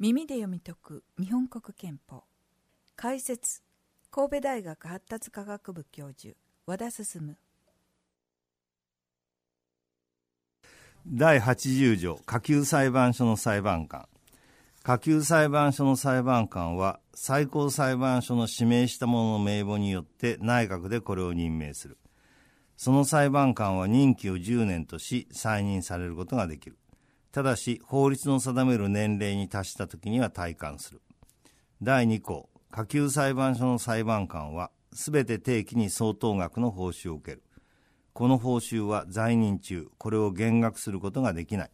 耳で読み解く日本国憲法。解説神戸大学発達科学部教授和田進。第80条下級裁判所の裁判官。下級裁判所の裁判官は最高裁判所の指名した者の名簿によって内閣でこれを任命する。その裁判官は任期を10年とし再任されることができる。ただし法律の定める年齢に達した時には退官する。第2項下級裁判所の裁判官はすべて定期に相当額の報酬を受ける。この報酬は在任中これを減額することができない。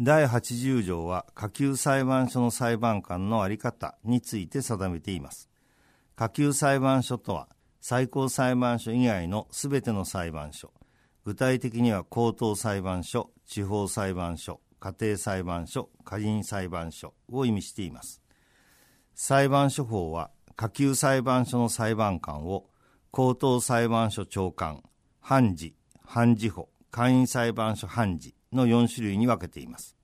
第80条は下級裁判所の裁判官の在り方について定めています。下級裁判所とは最高裁判所以外のすべての裁判所。具体的には高等裁判所地方裁判所家庭裁判所家人裁判所を意味しています裁判所法は下級裁判所の裁判官を高等裁判所長官判事判事法会員裁判所判事の4種類に分けています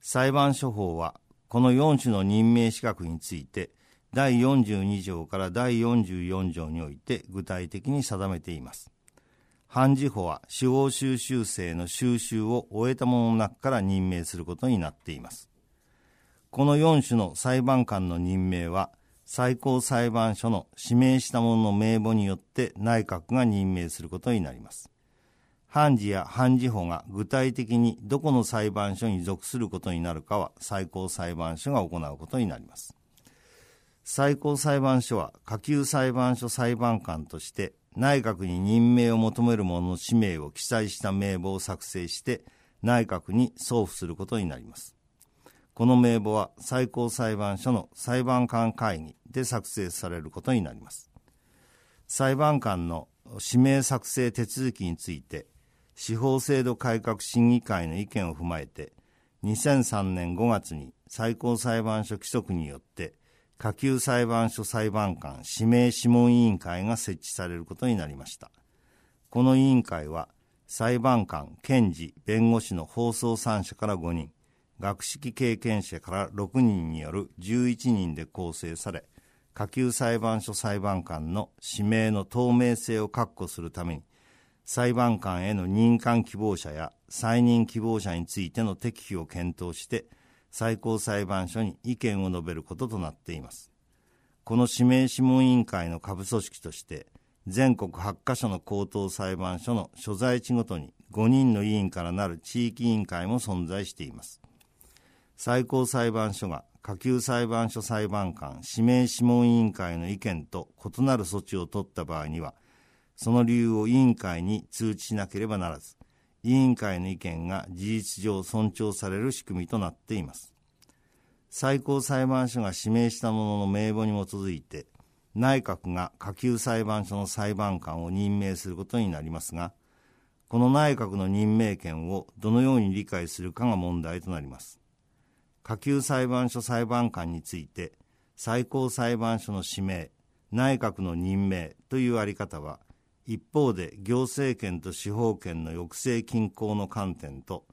裁判所法はこの4種の任命資格について第42条から第44条において具体的に定めています。判事法は司法修習生の収集を終えた者の中から任命することになっています。この4種の裁判官の任命は最高裁判所の指名した者の名簿によって内閣が任命することになります。判事や判事法が具体的にどこの裁判所に属することになるかは最高裁判所が行うことになります。最高裁判所は下級裁判所裁判官として内閣に任命を求める者の氏名を記載した名簿を作成して内閣に送付することになります。この名簿は最高裁判所の裁判官会議で作成されることになります。裁判官の指名作成手続きについて司法制度改革審議会の意見を踏まえて2003年5月に最高裁判所規則によって下級裁判所裁判官指名諮問委員会が設置されることになりました。この委員会は、裁判官、検事、弁護士の放送3社から5人、学識経験者から6人による11人で構成され、下級裁判所裁判官の指名の透明性を確保するために、裁判官への任官希望者や再任希望者についての適否を検討して、最高裁判所に意見を述べることとなっています。この指名諮問委員会の下部組織として、全国8カ所の高等裁判所の所在地ごとに5人の委員からなる地域委員会も存在しています。最高裁判所が下級裁判所裁判官指名諮問委員会の意見と異なる措置を取った場合には、その理由を委員会に通知しなければならず、委員会の意見が事実上尊重される仕組みとなっています。最高裁判所が指名した者の名簿に基づいて、内閣が下級裁判所の裁判官を任命することになりますが、この内閣の任命権をどのように理解するかが問題となります。下級裁判所裁判官について、最高裁判所の指名、内閣の任命というあり方は、一方で行政権と司法権の抑制均衡の観点と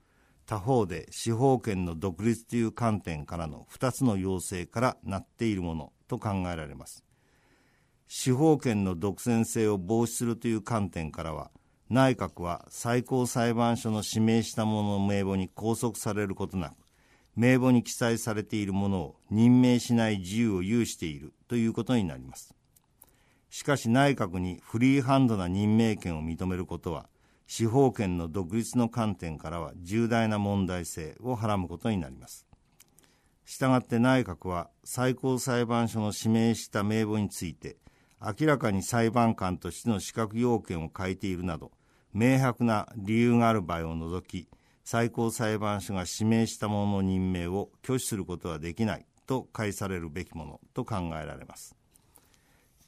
他方で司法権の独立という観点からの2つの要請からなっているものと考えられます。司法権の独占性を防止するという観点からは内閣は最高裁判所の指名した者の名簿に拘束されることなく名簿に記載されているものを任命しない自由を有しているということになります。しかし内閣にフリーハンドな任命権を認めることは、司法権の独立の観点からは重大な問題性をはらむことになります。したがって内閣は最高裁判所の指名した名簿について、明らかに裁判官としての資格要件を書いているなど、明白な理由がある場合を除き、最高裁判所が指名した者の任命を拒否することはできないと解されるべきものと考えられます。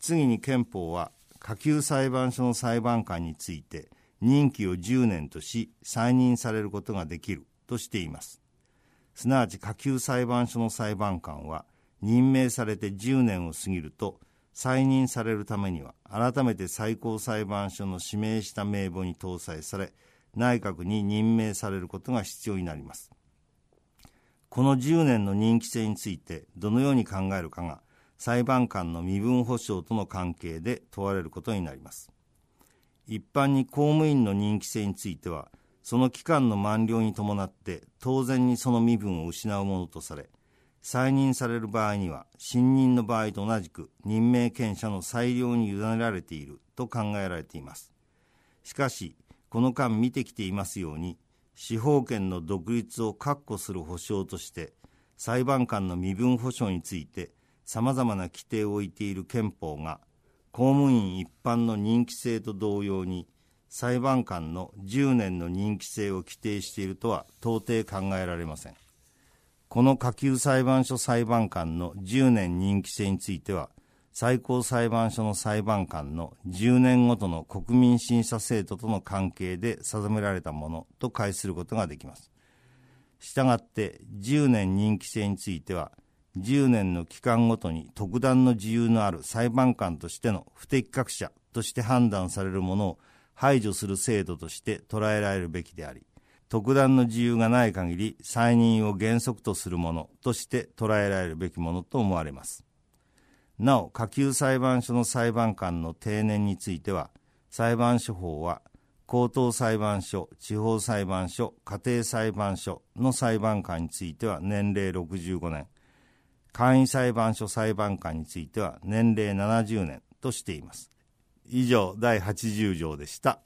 次に憲法は下級裁判所の裁判官について任期を10年とし再任されることができるとしています。すなわち下級裁判所の裁判官は任命されて10年を過ぎると再任されるためには改めて最高裁判所の指名した名簿に搭載され内閣に任命されることが必要になります。この10年の任期制についてどのように考えるかが裁判官の身分保障との関係で問われることになります。一般に公務員の任期制についてはその期間の満了に伴って当然にその身分を失うものとされ再任される場合には新任の場合と同じく任命権者の裁量に委ねられていると考えられています。しかしこの間見てきていますように司法権の独立を確保する保障として裁判官の身分保障についてさまざまな規定を置いている憲法が公務員一般の任期制と同様に裁判官の10年の任期制を規定しているとは到底考えられませんこの下級裁判所裁判官の10年任期制については最高裁判所の裁判官の10年ごとの国民審査制度との関係で定められたものと解することができます。したがって10年任期制については10年の期間ごとに特段の自由のある裁判官としての不適格者として判断されるものを排除する制度として捉えられるべきであり特段の自由がない限り再任を原則とするものとして捉えられるべきものと思われます。なお下級裁判所の裁判官の定年については裁判所法は高等裁判所地方裁判所家庭裁判所の裁判官については年齢65年。簡易裁判所裁判官については年齢70年としています以上第80条でした。